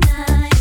tonight.